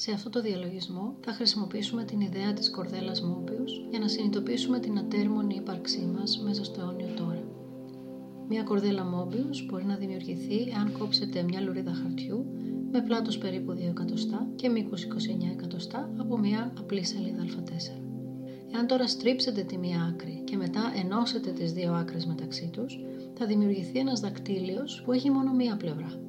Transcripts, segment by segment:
Σε αυτό το διαλογισμό θα χρησιμοποιήσουμε την ιδέα της κορδέλας Μόμπιους για να συνειδητοποιήσουμε την ατέρμονη ύπαρξή μας μέσα στο αιώνιο τώρα. Μια κορδέλα Μόμπιους μπορεί να δημιουργηθεί εάν κόψετε μια λουρίδα χαρτιού με πλάτος περίπου 2 εκατοστά και μήκος 29 εκατοστά από μια απλή σελίδα α4. Εάν τώρα στρίψετε τη μία άκρη και μετά ενώσετε τις δύο άκρες μεταξύ τους, θα δημιουργηθεί ένας δακτύλιος που έχει μόνο μία πλευρά.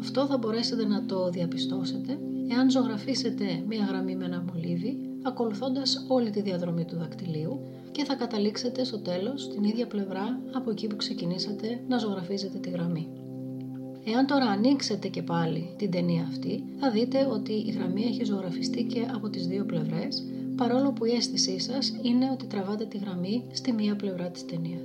Αυτό θα μπορέσετε να το διαπιστώσετε εάν ζωγραφίσετε μία γραμμή με ένα μολύβι, ακολουθώντας όλη τη διαδρομή του δακτυλίου και θα καταλήξετε στο τέλος την ίδια πλευρά από εκεί που ξεκινήσατε να ζωγραφίζετε τη γραμμή. Εάν τώρα ανοίξετε και πάλι την ταινία αυτή, θα δείτε ότι η γραμμή έχει ζωγραφιστεί και από τις δύο πλευρές, παρόλο που η αίσθησή σας είναι ότι τραβάτε τη γραμμή στη μία πλευρά της ταινία.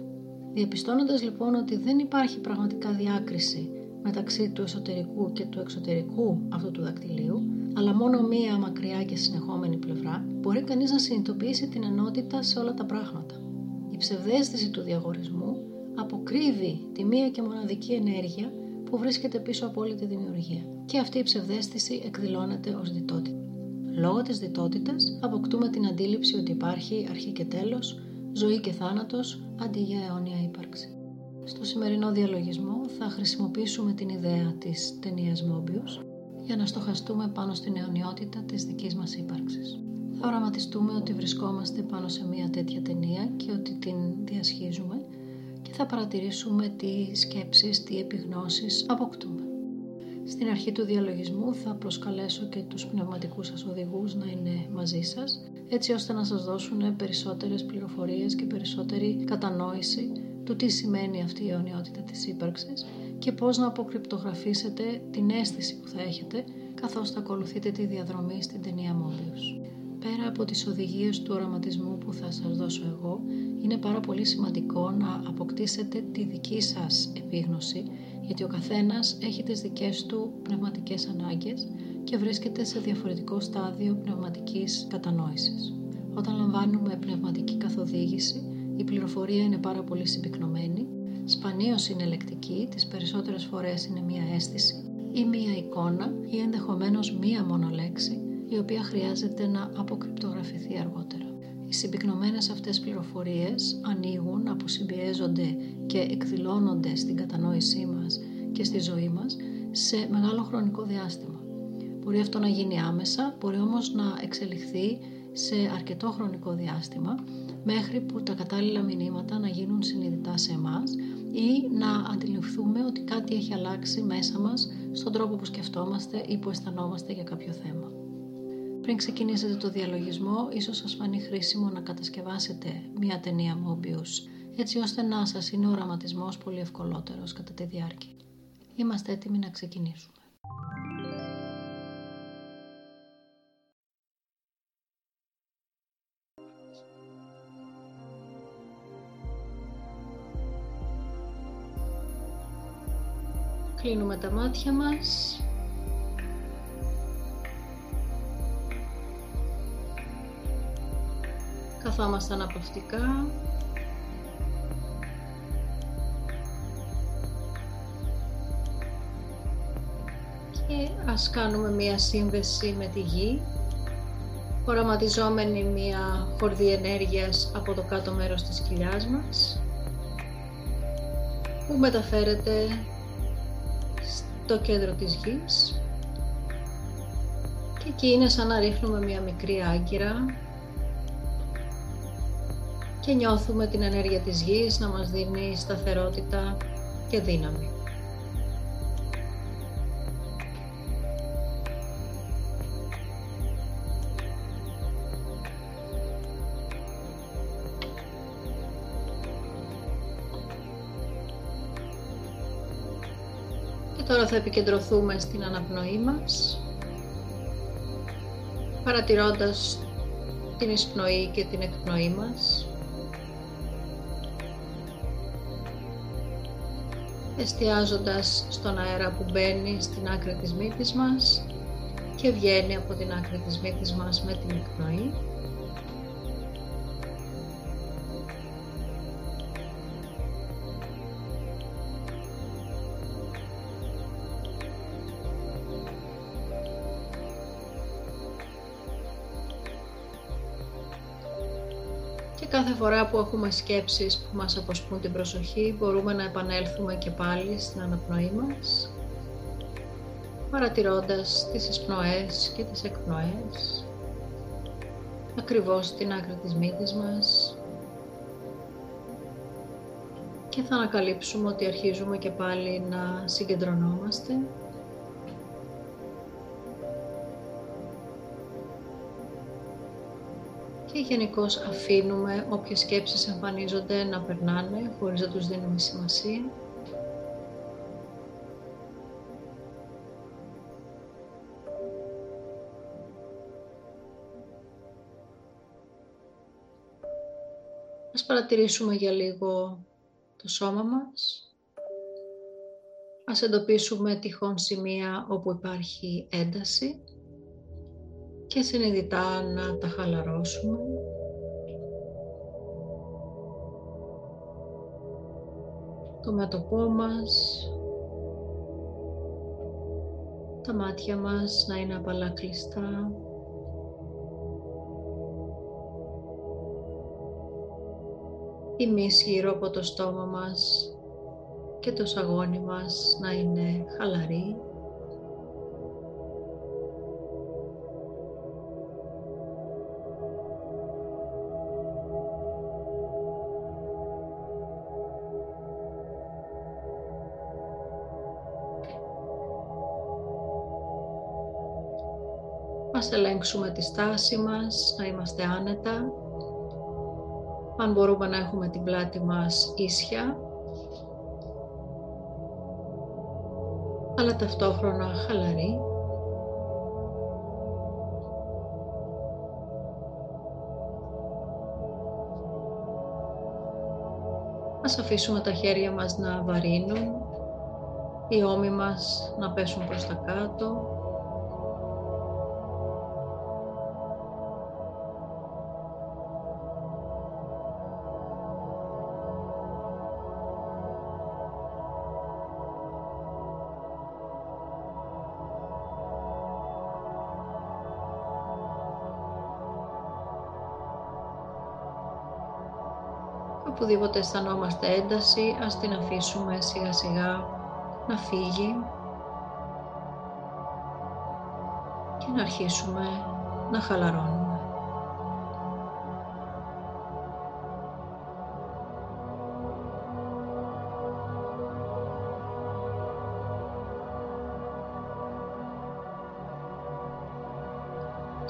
Διαπιστώνοντας λοιπόν ότι δεν υπάρχει πραγματικά διάκριση μεταξύ του εσωτερικού και του εξωτερικού αυτού του δακτυλίου, αλλά μόνο μία μακριά και συνεχόμενη πλευρά, μπορεί κανείς να συνειδητοποιήσει την ενότητα σε όλα τα πράγματα. Η ψευδέστηση του διαγορισμού αποκρύβει τη μία και μοναδική ενέργεια που βρίσκεται πίσω από όλη τη δημιουργία. Και αυτή η ψευδέστηση εκδηλώνεται ως διτότητα. Λόγω της διτότητας αποκτούμε την αντίληψη ότι υπάρχει αρχή και τέλος, ζωή και θάνατος αντί για αιώνια ύπαρξη. Στο σημερινό διαλογισμό θα χρησιμοποιήσουμε την ιδέα της ταινίας Μόμπιους για να στοχαστούμε πάνω στην αιωνιότητα της δικής μας ύπαρξης. Θα οραματιστούμε ότι βρισκόμαστε πάνω σε μια τέτοια ταινία και ότι την διασχίζουμε και θα παρατηρήσουμε τι σκέψεις, τι επιγνώσεις αποκτούμε. Στην αρχή του διαλογισμού θα προσκαλέσω και τους πνευματικούς σας οδηγούς να είναι μαζί σας, έτσι ώστε να σας δώσουν περισσότερες πληροφορίες και περισσότερη κατανόηση του τι σημαίνει αυτή η αιωνιότητα της ύπαρξης και πώς να αποκρυπτογραφήσετε την αίσθηση που θα έχετε καθώς θα ακολουθείτε τη διαδρομή στην ταινία Μόμπιους. Πέρα από τις οδηγίες του οραματισμού που θα σας δώσω εγώ, είναι πάρα πολύ σημαντικό να αποκτήσετε τη δική σας επίγνωση, γιατί ο καθένας έχει τις δικές του πνευματικές ανάγκες και βρίσκεται σε διαφορετικό στάδιο πνευματικής κατανόησης. Όταν λαμβάνουμε πνευματική καθοδήγηση, η πληροφορία είναι πάρα πολύ συμπυκνωμένη, σπανίως είναι λεκτική, τις περισσότερες φορές είναι μία αίσθηση ή μία εικόνα ή ενδεχομένως μία μόνο λέξη, η οποία χρειάζεται να αποκρυπτογραφηθεί αργότερα. Οι συμπυκνωμένες αυτές πληροφορίες ανοίγουν, αποσυμπιέζονται και εκδηλώνονται στην κατανόησή μας και στη ζωή μας σε μεγάλο χρονικό διάστημα. Μπορεί αυτό να γίνει άμεσα, μπορεί όμως να εξελιχθεί σε αρκετό χρονικό διάστημα μέχρι που τα κατάλληλα μηνύματα να γίνουν συνειδητά σε εμάς ή να αντιληφθούμε ότι κάτι έχει αλλάξει μέσα μας στον τρόπο που σκεφτόμαστε ή που αισθανόμαστε για κάποιο θέμα. Πριν ξεκινήσετε το διαλογισμό, ίσως σας φανεί χρήσιμο να κατασκευάσετε μια ταινία Mobius, έτσι ώστε να σας είναι ο οραματισμός πολύ ευκολότερος κατά τη διάρκεια. Είμαστε έτοιμοι να ξεκινήσουμε. Κλείνουμε τα μάτια μας. Καθόμαστε αναπαυτικά. Και ας κάνουμε μία σύνδεση με τη γη οραματιζόμενη μία χορδή ενέργειας από το κάτω μέρος της κοιλιάς μας που μεταφέρεται στο κέντρο της γης και εκεί είναι σαν να ρίχνουμε μία μικρή άγκυρα και νιώθουμε την ενέργεια της γης να μας δίνει σταθερότητα και δύναμη. Τώρα θα επικεντρωθούμε στην αναπνοή μας, παρατηρώντας την εισπνοή και την εκπνοή μας. εστιάζοντας στον αέρα που μπαίνει στην άκρη της μύτης μας και βγαίνει από την άκρη της μύτης μας με την εκπνοή. Και κάθε φορά που έχουμε σκέψεις που μας αποσπούν την προσοχή, μπορούμε να επανέλθουμε και πάλι στην αναπνοή μας, παρατηρώντας τις εισπνοές και τις εκπνοές, ακριβώς στην άκρη της μύτης μας. Και θα ανακαλύψουμε ότι αρχίζουμε και πάλι να συγκεντρωνόμαστε γενικώ αφήνουμε όποιες σκέψεις εμφανίζονται να περνάνε χωρίς να τους δίνουμε σημασία. Ας παρατηρήσουμε για λίγο το σώμα μας. Ας εντοπίσουμε τυχόν σημεία όπου υπάρχει ένταση και συνειδητά να τα χαλαρώσουμε. Το μέτωπό μας, τα μάτια μας να είναι απαλά κλειστά. Η μύση γύρω από το στόμα μας και το σαγόνι μας να είναι χαλαρή. Ας ελέγξουμε τη στάση μας, να είμαστε άνετα. Αν μπορούμε να έχουμε την πλάτη μας ίσια, αλλά ταυτόχρονα χαλαρή. Ας αφήσουμε τα χέρια μας να βαρύνουν, οι ώμοι μας να πέσουν προς τα κάτω, Οπουδήποτε αισθανόμαστε ένταση, ας την αφήσουμε σιγά σιγά να φύγει και να αρχίσουμε να χαλαρώνουμε.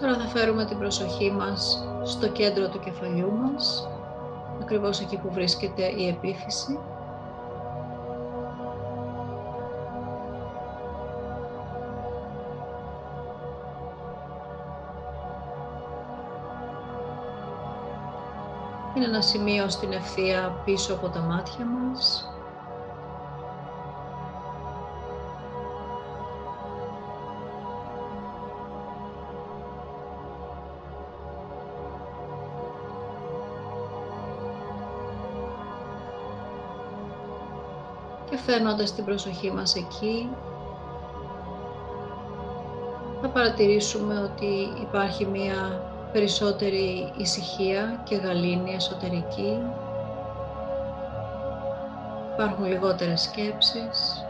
Τώρα θα φέρουμε την προσοχή μας στο κέντρο του κεφαλιού μας ακριβώς εκεί που βρίσκεται η επίφυση. Είναι ένα σημείο στην ευθεία πίσω από τα μάτια μας. Και φέρνοντας την προσοχή μας εκεί θα παρατηρήσουμε ότι υπάρχει μία περισσότερη ησυχία και γαλήνη εσωτερική. Υπάρχουν λιγότερες σκέψεις.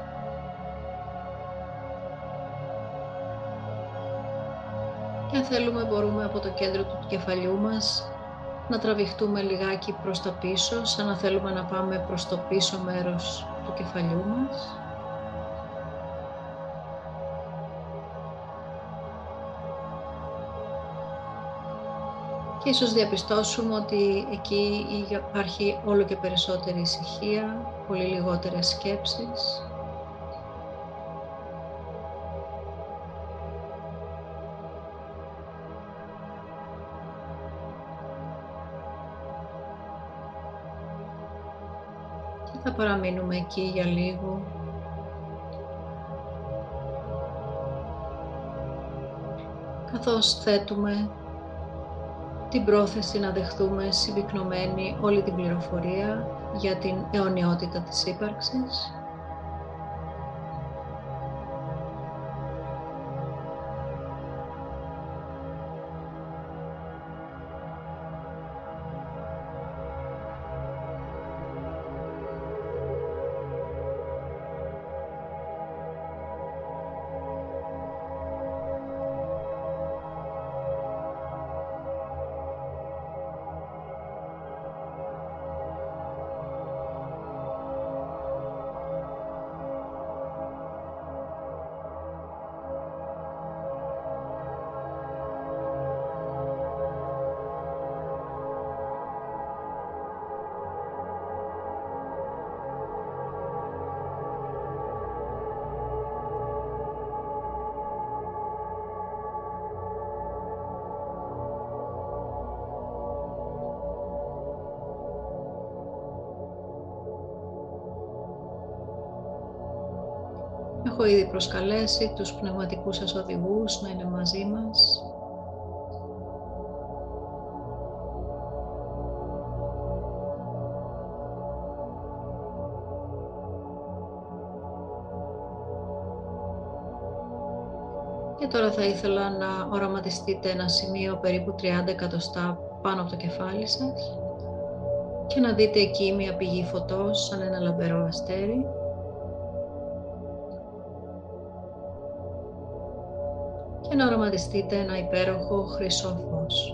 Και αν θέλουμε μπορούμε από το κέντρο του κεφαλιού μας να τραβηχτούμε λιγάκι προς τα πίσω, σαν να θέλουμε να πάμε προς το πίσω μέρος του κεφαλιού μας. Και ίσως διαπιστώσουμε ότι εκεί υπάρχει όλο και περισσότερη ησυχία, πολύ λιγότερες σκέψεις. Παραμείνουμε εκεί για λίγο. Καθώς θέτουμε την πρόθεση να δεχτούμε συμπυκνωμένη όλη την πληροφορία για την αιωνιότητα της ύπαρξης. Έχω ήδη προσκαλέσει τους πνευματικούς σας οδηγούς να είναι μαζί μας. Και τώρα θα ήθελα να οραματιστείτε ένα σημείο περίπου 30 εκατοστά πάνω από το κεφάλι σας και να δείτε εκεί μια πηγή φωτός σαν ένα λαμπερό αστέρι να οραματιστείτε ένα υπέροχο χρυσό φως.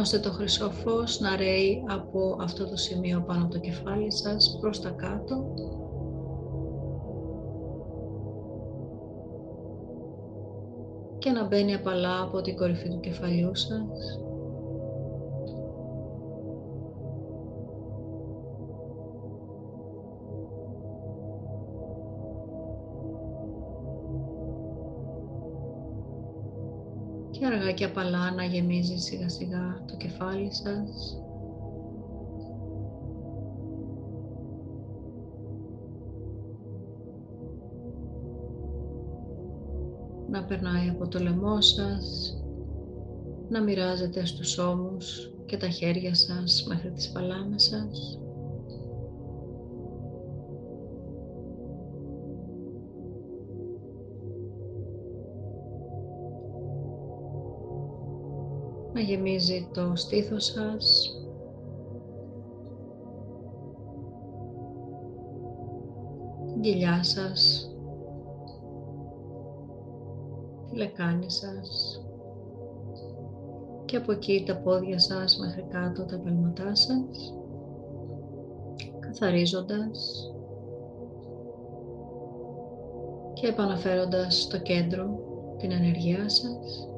Νιώστε το χρυσό φως να ρέει από αυτό το σημείο πάνω από το κεφάλι σας προς τα κάτω. Και να μπαίνει απαλά από την κορυφή του κεφαλιού σας. Και αργά και απαλά να γεμίζει σιγά σιγά το κεφάλι σας. Να περνάει από το λαιμό σας, να μοιράζεται στους ώμους και τα χέρια σας μέχρι τις παλάμες σας. Να γεμίζει το στήθος σας. Την κοιλιά σας. Τη λεκάνη σας. Και από εκεί τα πόδια σας μέχρι κάτω τα πελματά σας. Καθαρίζοντας και επαναφέροντας στο κέντρο την ενεργειά σας.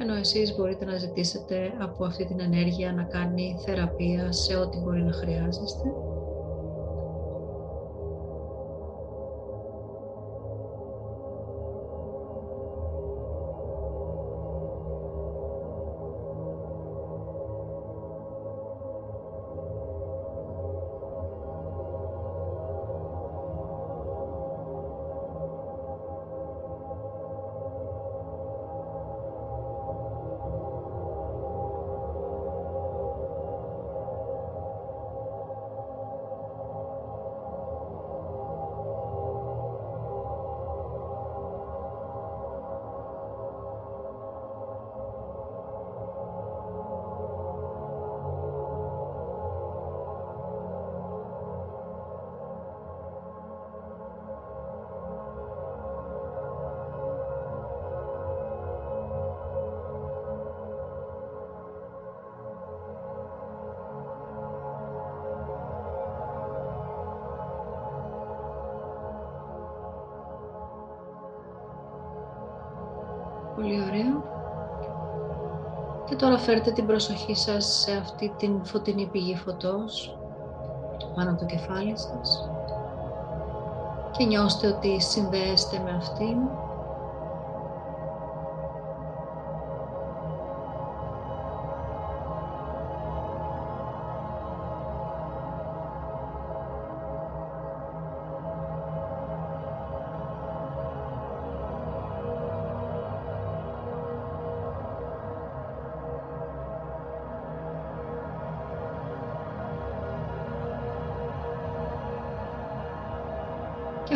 Ενώ εσείς μπορείτε να ζητήσετε από αυτή την ενέργεια να κάνει θεραπεία σε ό,τι μπορεί να χρειάζεστε. Πολύ ωραίο. Και τώρα φέρτε την προσοχή σας σε αυτή την φωτεινή πηγή φωτός πάνω από το κεφάλι σας και νιώστε ότι συνδέεστε με αυτήν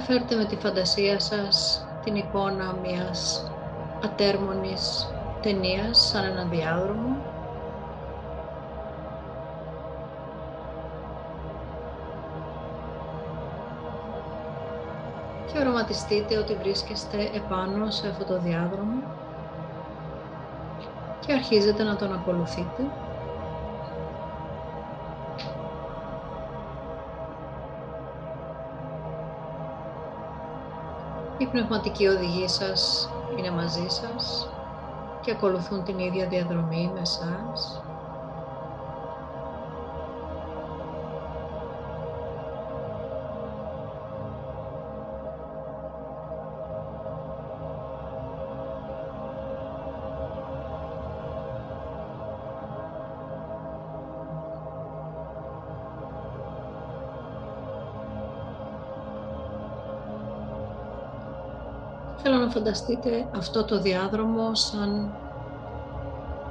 και φέρτε με τη φαντασία σας την εικόνα μιας ατέρμονης ταινίας σαν έναν διάδρομο; Και οραματιστείτε ότι βρίσκεστε επάνω σε αυτό το διάδρομο; Και αρχίζετε να τον ακολουθείτε; Οι πνευματικοί οδηγοί σας είναι μαζί σας και ακολουθούν την ίδια διαδρομή με εσάς. Φανταστείτε αυτό το διάδρομο σαν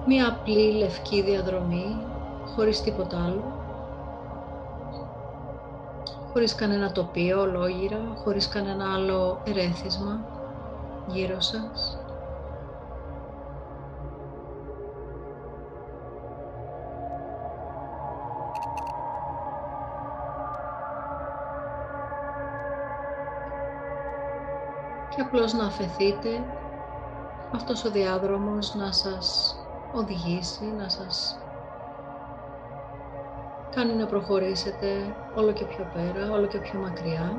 μία απλή λευκή διαδρομή, χωρίς τίποτα άλλο; Χωρίς κανένα τοπίο ολόγυρα, χωρίς κανένα άλλο ερέθισμα γύρω σας; Απλώς να αφαιθείτε αυτός ο διάδρομος να σας οδηγήσει, να σας κάνει να προχωρήσετε όλο και πιο πέρα, όλο και πιο μακριά.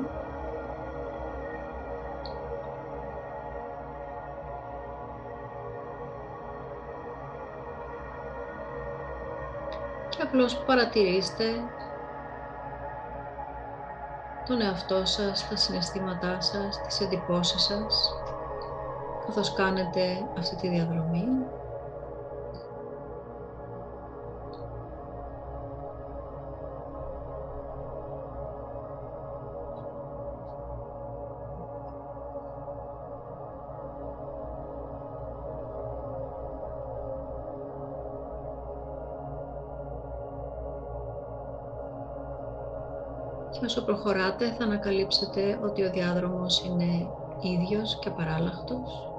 Και απλώς παρατηρήστε τον εαυτό σας, τα συναισθήματά σας, τις εντυπώσεις σας, καθώς κάνετε αυτή τη διαδρομή. Όσο προχωράτε θα ανακαλύψετε ότι ο διάδρομος είναι ίδιος και παράλλαχτος.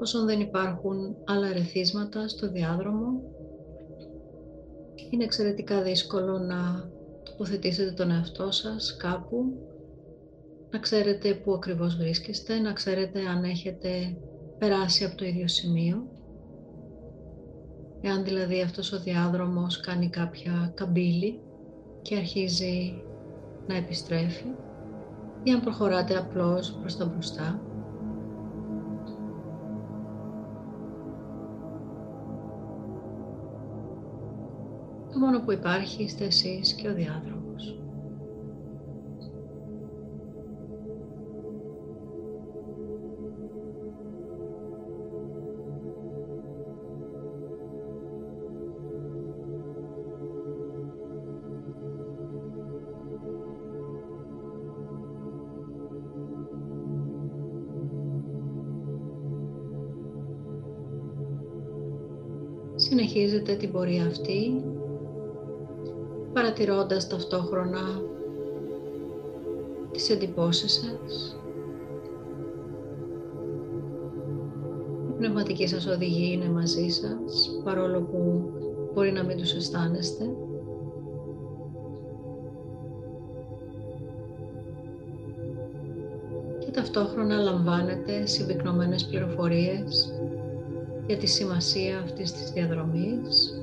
Όσον δεν υπάρχουν άλλα ερεθίσματα στο διάδρομο, είναι εξαιρετικά δύσκολο να τοποθετήσετε τον εαυτό σας κάπου, να ξέρετε πού ακριβώς βρίσκεστε, να ξέρετε αν έχετε περάσει από το ίδιο σημείο. Εάν δηλαδή αυτός ο διάδρομος κάνει κάποια καμπύλη και αρχίζει να επιστρέφει ή αν προχωράτε απλώς προς τα μπροστά. Μόνο που υπάρχει είστε εσείς και ο διάδρομος. Συνεχίζετε την πορεία αυτή παρατηρώντας ταυτόχρονα τις εντυπώσεις σας. Η πνευματική σας οδηγή είναι μαζί σας, παρόλο που μπορεί να μην τους αισθάνεστε. Και ταυτόχρονα λαμβάνετε συμπυκνωμένες πληροφορίες για τη σημασία αυτής της διαδρομής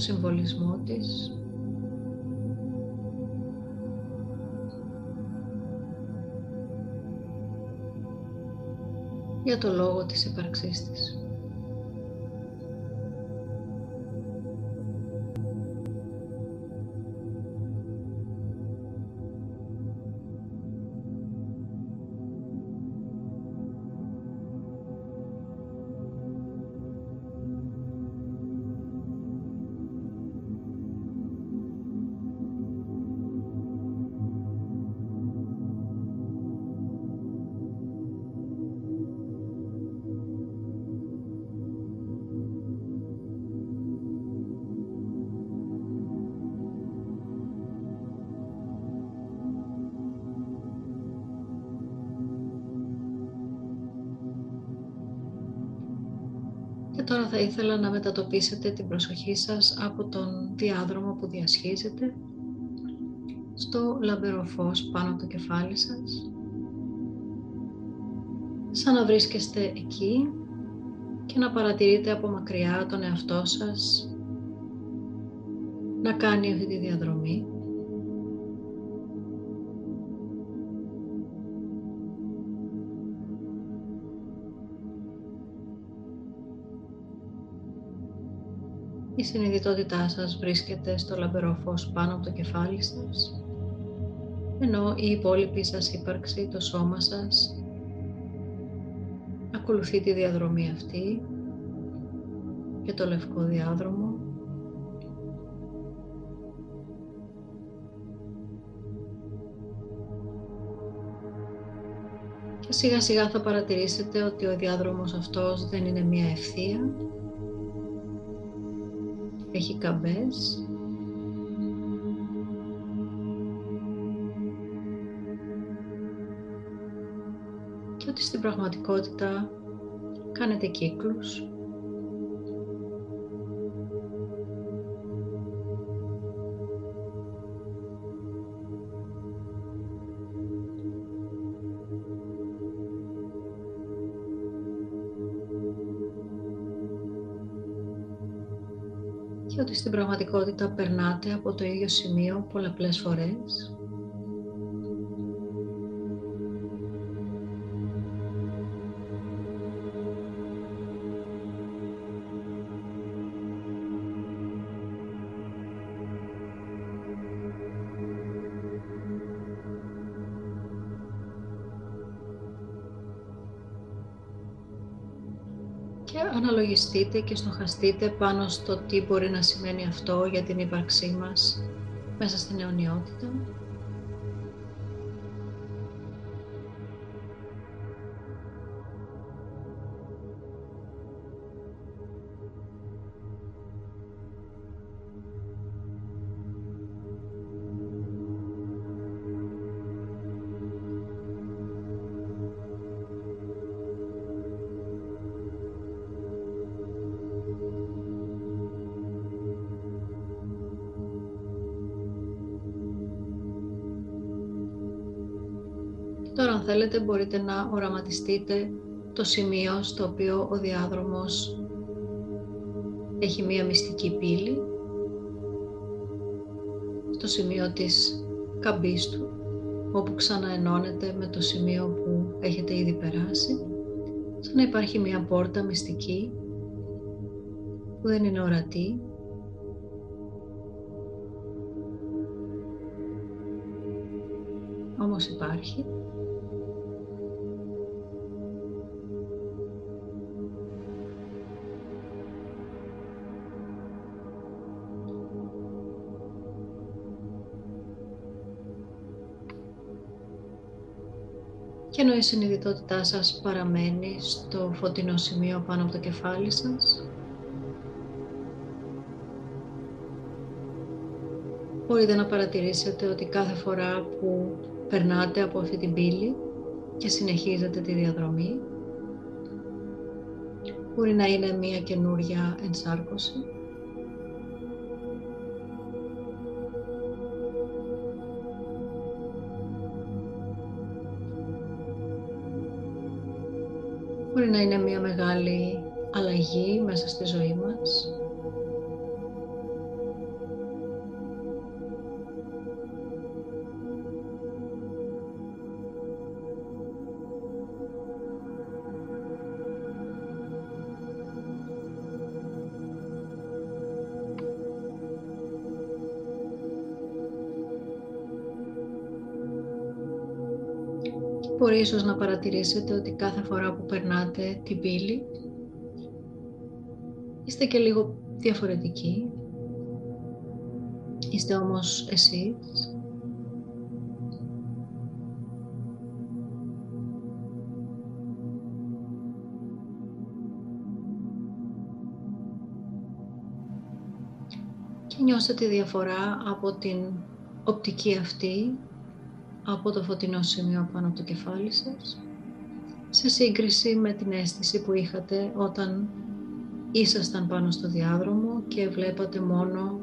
συμβολισμό της. για το λόγο της ύπαρξής της. Τώρα θα ήθελα να μετατοπίσετε την προσοχή σας από τον διάδρομο που διασχίζετε στο λαμπερό φως πάνω από το κεφάλι σας. Σαν να βρίσκεστε εκεί και να παρατηρείτε από μακριά τον εαυτό σας να κάνει αυτή τη διαδρομή. Η συνειδητότητά σας βρίσκεται στο λαμπερό φως πάνω από το κεφάλι σας, ενώ η υπόλοιπη σας ύπαρξη, το σώμα σας, ακολουθεί τη διαδρομή αυτή και το λευκό διάδρομο. Και σιγά σιγά θα παρατηρήσετε ότι ο διάδρομος αυτός δεν είναι μία ευθεία έχει καμπές. Και ότι στην πραγματικότητα κάνετε κύκλους πραγματικότητα περνάτε από το ίδιο σημείο πολλαπλές φορές. Αναλογιστείτε και στοχαστείτε πάνω στο τι μπορεί να σημαίνει αυτό για την ύπαρξή μας μέσα στην αιωνιότητα. Μπορείτε να οραματιστείτε το σημείο στο οποίο ο διάδρομος έχει μία μυστική πύλη στο σημείο της καμπής του όπου ξαναενώνεται με το σημείο που έχετε ήδη περάσει σαν να υπάρχει μία πόρτα μυστική που δεν είναι ορατή. Όμως υπάρχει και ενώ η συνειδητότητά σας παραμένει στο φωτεινό σημείο πάνω από το κεφάλι σας, μπορείτε να παρατηρήσετε ότι κάθε φορά που περνάτε από αυτή την πύλη και συνεχίζετε τη διαδρομή, μπορεί να είναι μία καινούρια ενσάρκωση μια μεγάλη αλλαγή μέσα στη ζωή μας. Μπορεί ίσως να παρατηρήσετε ότι κάθε φορά που περνάτε την πύλη είστε και λίγο διαφορετικοί. Είστε όμως εσείς. Και νιώστε τη διαφορά από την οπτική αυτή από το φωτεινό σημείο πάνω από το κεφάλι σας σε σύγκριση με την αίσθηση που είχατε όταν ήσασταν πάνω στο διάδρομο και βλέπατε μόνο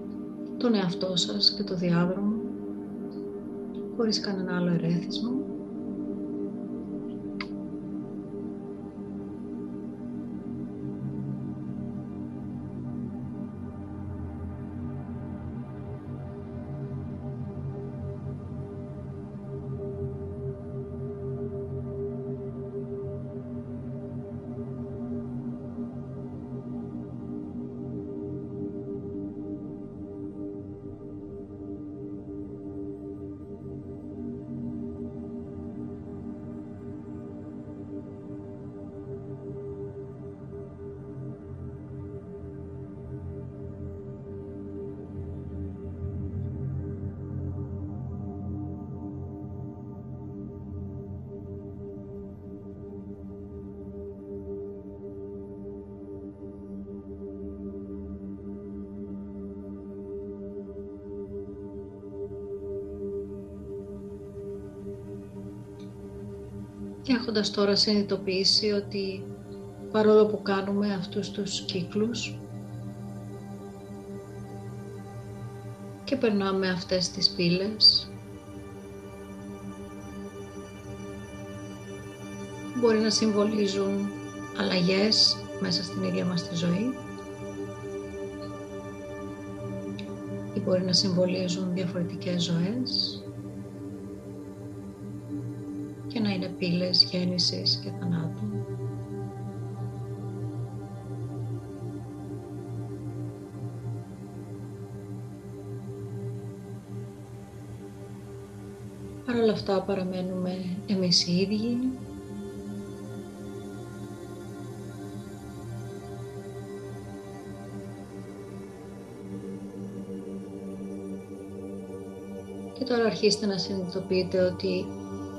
τον εαυτό σας και το διάδρομο χωρίς κανένα άλλο ερέθισμα. Και έχοντας τώρα συνειδητοποιήσει ότι παρόλο που κάνουμε αυτούς τους κύκλους και περνάμε αυτές τις πύλες μπορεί να συμβολίζουν αλλαγές μέσα στην ίδια μας τη ζωή ή μπορεί να συμβολίζουν διαφορετικές ζωές πύλες γέννησης και θανάτου. Παρ' όλα αυτά παραμένουμε εμείς οι ίδιοι Και τώρα αρχίστε να συνειδητοποιείτε ότι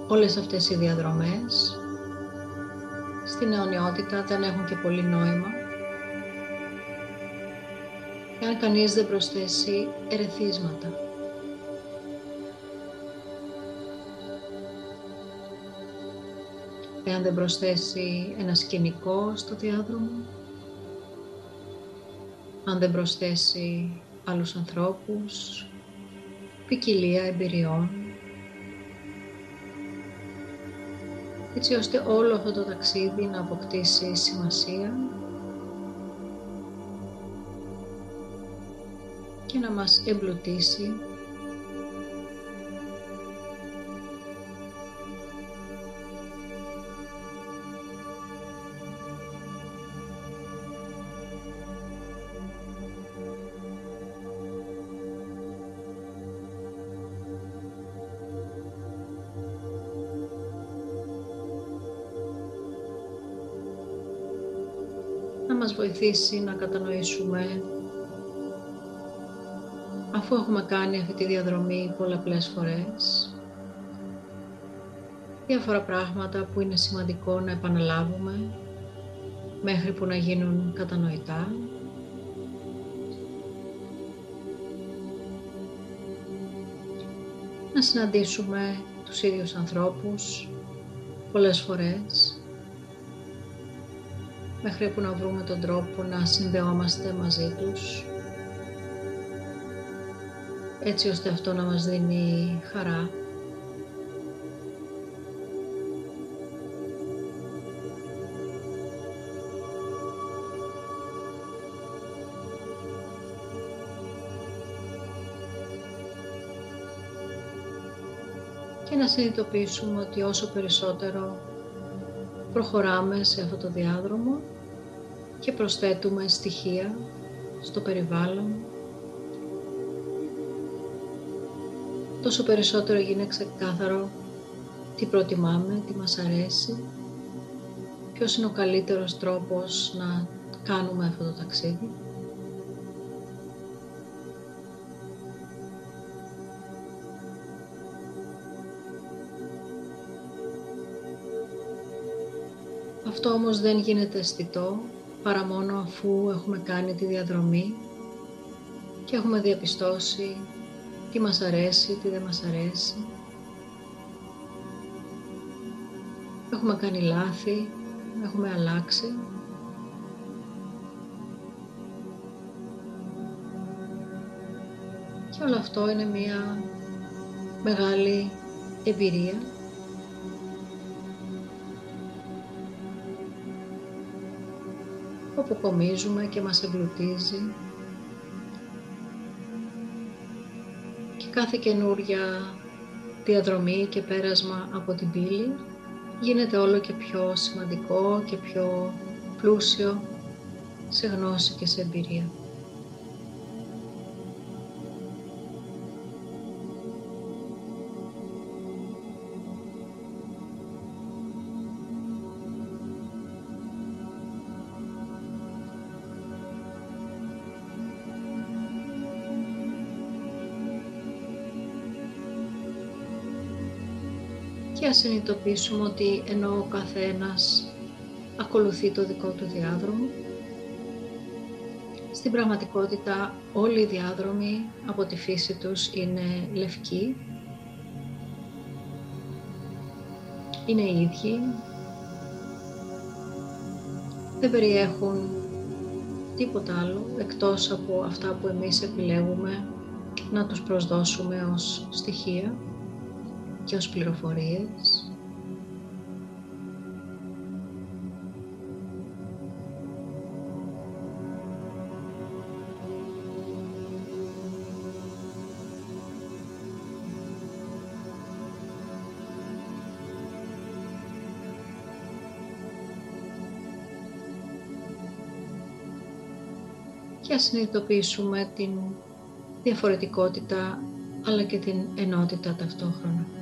όλες αυτές οι διαδρομές. Στην αιωνιότητα δεν έχουν και πολύ νόημα. Εάν κανείς δεν προσθέσει ερεθίσματα. Εάν δεν προσθέσει ένα σκηνικό στο διάδρομο, αν δεν προσθέσει άλλους ανθρώπους, ποικιλία εμπειριών, έτσι ώστε όλο αυτό το ταξίδι να αποκτήσει σημασία και να μας εμπλουτίσει μας βοηθήσει να κατανοήσουμε. Αφού έχουμε κάνει αυτή τη διαδρομή πολλαπλές φορές διάφορα πράγματα που είναι σημαντικό να επαναλάβουμε μέχρι που να γίνουν κατανοητά. Να συναντήσουμε τους ίδιους ανθρώπους πολλές φορές μέχρι που να βρούμε τον τρόπο να συνδεόμαστε μαζί τους. Έτσι ώστε αυτό να μας δίνει χαρά. Και να συνειδητοποιήσουμε ότι όσο περισσότερο προχωράμε σε αυτό το διάδρομο και προσθέτουμε στοιχεία στο περιβάλλον. Τόσο περισσότερο γίνεται ξεκάθαρο τι προτιμάμε, τι μας αρέσει ποιος είναι ο καλύτερος τρόπος να κάνουμε αυτό το ταξίδι Αυτό όμως δεν γίνεται αισθητό παρά μόνο αφού έχουμε κάνει τη διαδρομή και έχουμε διαπιστώσει τι μας αρέσει, τι δεν μας αρέσει. Έχουμε κάνει λάθη, έχουμε αλλάξει. Και όλο αυτό είναι μια μεγάλη εμπειρία όπου κομίζουμε και μας εμπλουτίζει και κάθε καινούρια διαδρομή και πέρασμα από την πύλη γίνεται όλο και πιο σημαντικό και πιο πλούσιο σε γνώση και σε εμπειρία. Και ας συνειδητοποιήσουμε ότι ενώ ο καθένας ακολουθεί το δικό του διάδρομο, στην πραγματικότητα όλοι οι διάδρομοι από τη φύση τους είναι λευκοί, είναι οι ίδιοι, δεν περιέχουν τίποτα άλλο εκτός από αυτά που εμείς επιλέγουμε να τους προσδώσουμε ως στοιχεία και ως πληροφορίες. και ας συνειδητοποιήσουμε την διαφορετικότητα αλλά και την ενότητα ταυτόχρονα.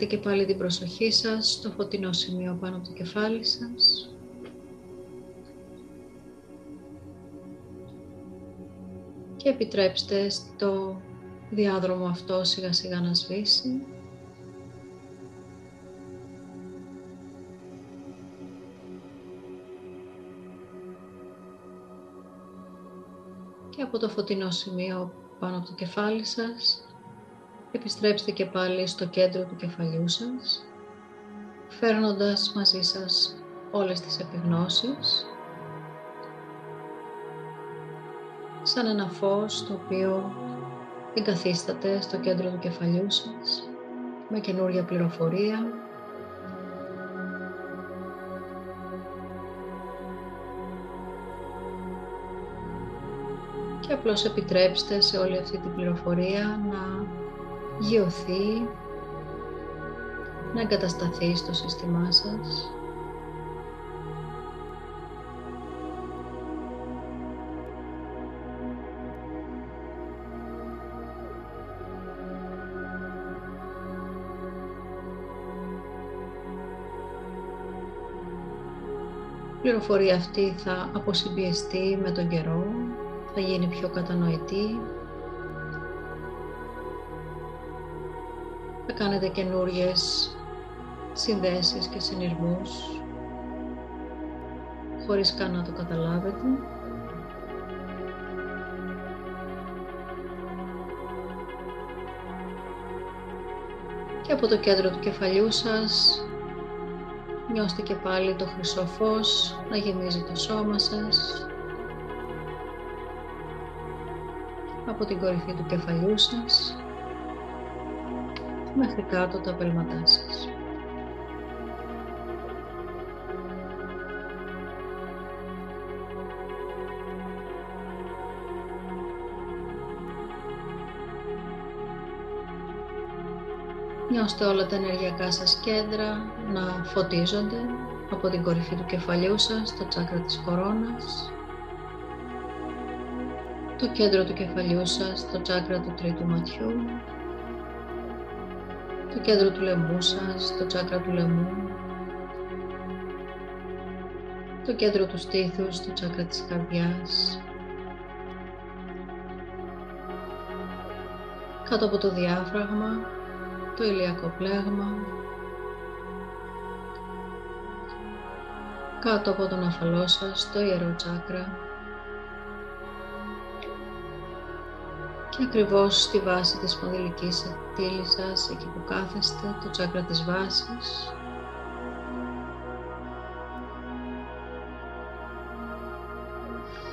Φέρτε και πάλι την προσοχή σας στο φωτεινό σημείο πάνω από το κεφάλι σας. Και επιτρέψτε στο διάδρομο αυτό σιγά σιγά να σβήσει. Και από το φωτεινό σημείο πάνω από το κεφάλι σας Επιστρέψτε και πάλι στο κέντρο του κεφαλιού σας, φέρνοντας μαζί σας όλες τις επιγνώσεις, σαν ένα φως το οποίο εγκαθίσταται στο κέντρο του κεφαλιού σας, με καινούρια πληροφορία, και απλώς επιτρέψτε σε όλη αυτή την πληροφορία να γιωθεί, να εγκατασταθείς στο σύστημά σας. Η πληροφορία αυτή θα αποσυμπιεστεί με τον καιρό, θα γίνει πιο κατανοητή κάνετε καινούριες συνδέσεις και συνειρμούς χωρίς καν να το καταλάβετε. Και από το κέντρο του κεφαλιού σας νιώστε και πάλι το χρυσό φως να γεμίζει το σώμα σας. Από την κορυφή του κεφαλιού σας μέχρι κάτω τα πέλματά σας. Νιώστε όλα τα ενεργειακά σας κέντρα να φωτίζονται από την κορυφή του κεφαλιού σας, το τσάκρα της κορώνας, το κέντρο του κεφαλιού σας, το τσάκρα του τρίτου ματιού, το κέντρο του λαιμού σας, το τσάκρα του λαιμού, το κέντρο του στήθους, το τσάκρα της καρδιάς, κάτω από το διάφραγμα, το ηλιακό πλέγμα, κάτω από τον αφαλό σας, το ιερό τσάκρα, και ακριβώς στη βάση της σπονδυλικής ακτήλης σας, εκεί που κάθεστε, το τσάκρα της βάσης,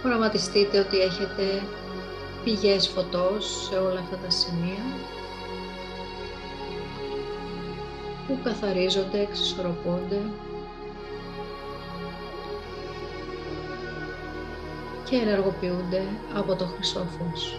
Οραματιστείτε ότι έχετε πηγές φωτός σε όλα αυτά τα σημεία που καθαρίζονται, εξισορροπώνται και ενεργοποιούνται από το χρυσό φως.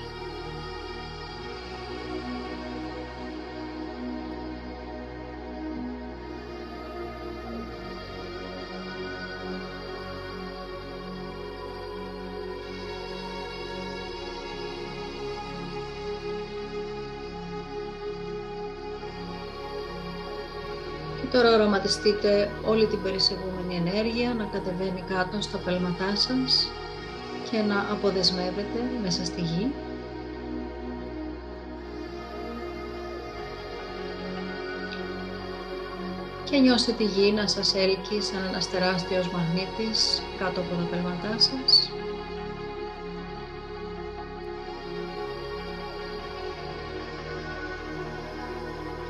Τώρα οραματιστείτε όλη την περισεβούμενη ενέργεια να κατεβαίνει κάτω στα πέλματά σας και να αποδεσμεύεται μέσα στη γη. Και νιώστε τη γη να σας έλκει σαν ένας τεράστιος μαγνήτης κάτω από τα πέλματά σας.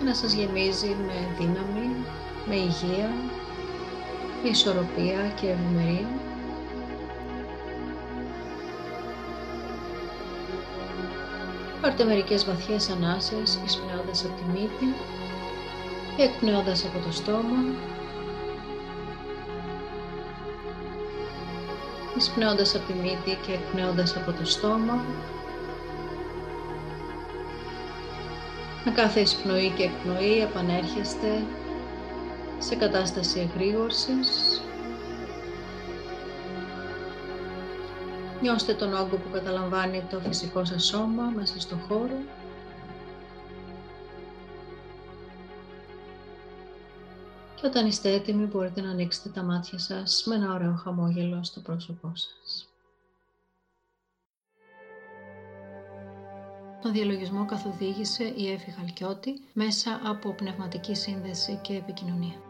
Να σας γεμίζει με δύναμη, με υγεία, με ισορροπία και ευημερία. Πάρτε μερικές βαθιές ανάσες, εισπνέοντας από τη μύτη και εκπνέοντας από το στόμα. Εισπνέοντας από τη μύτη και εκπνέοντας από το στόμα. Με κάθε εισπνοή και εκπνοή επανέρχεστε σε κατάσταση εγρήγορσης. Νιώστε τον όγκο που καταλαμβάνει το φυσικό σας σώμα μέσα στο χώρο. Και όταν είστε έτοιμοι μπορείτε να ανοίξετε τα μάτια σας με ένα ωραίο χαμόγελο στο πρόσωπό σας. Τον διαλογισμό καθοδήγησε η Εύη Χαλκιώτη μέσα από πνευματική σύνδεση και επικοινωνία.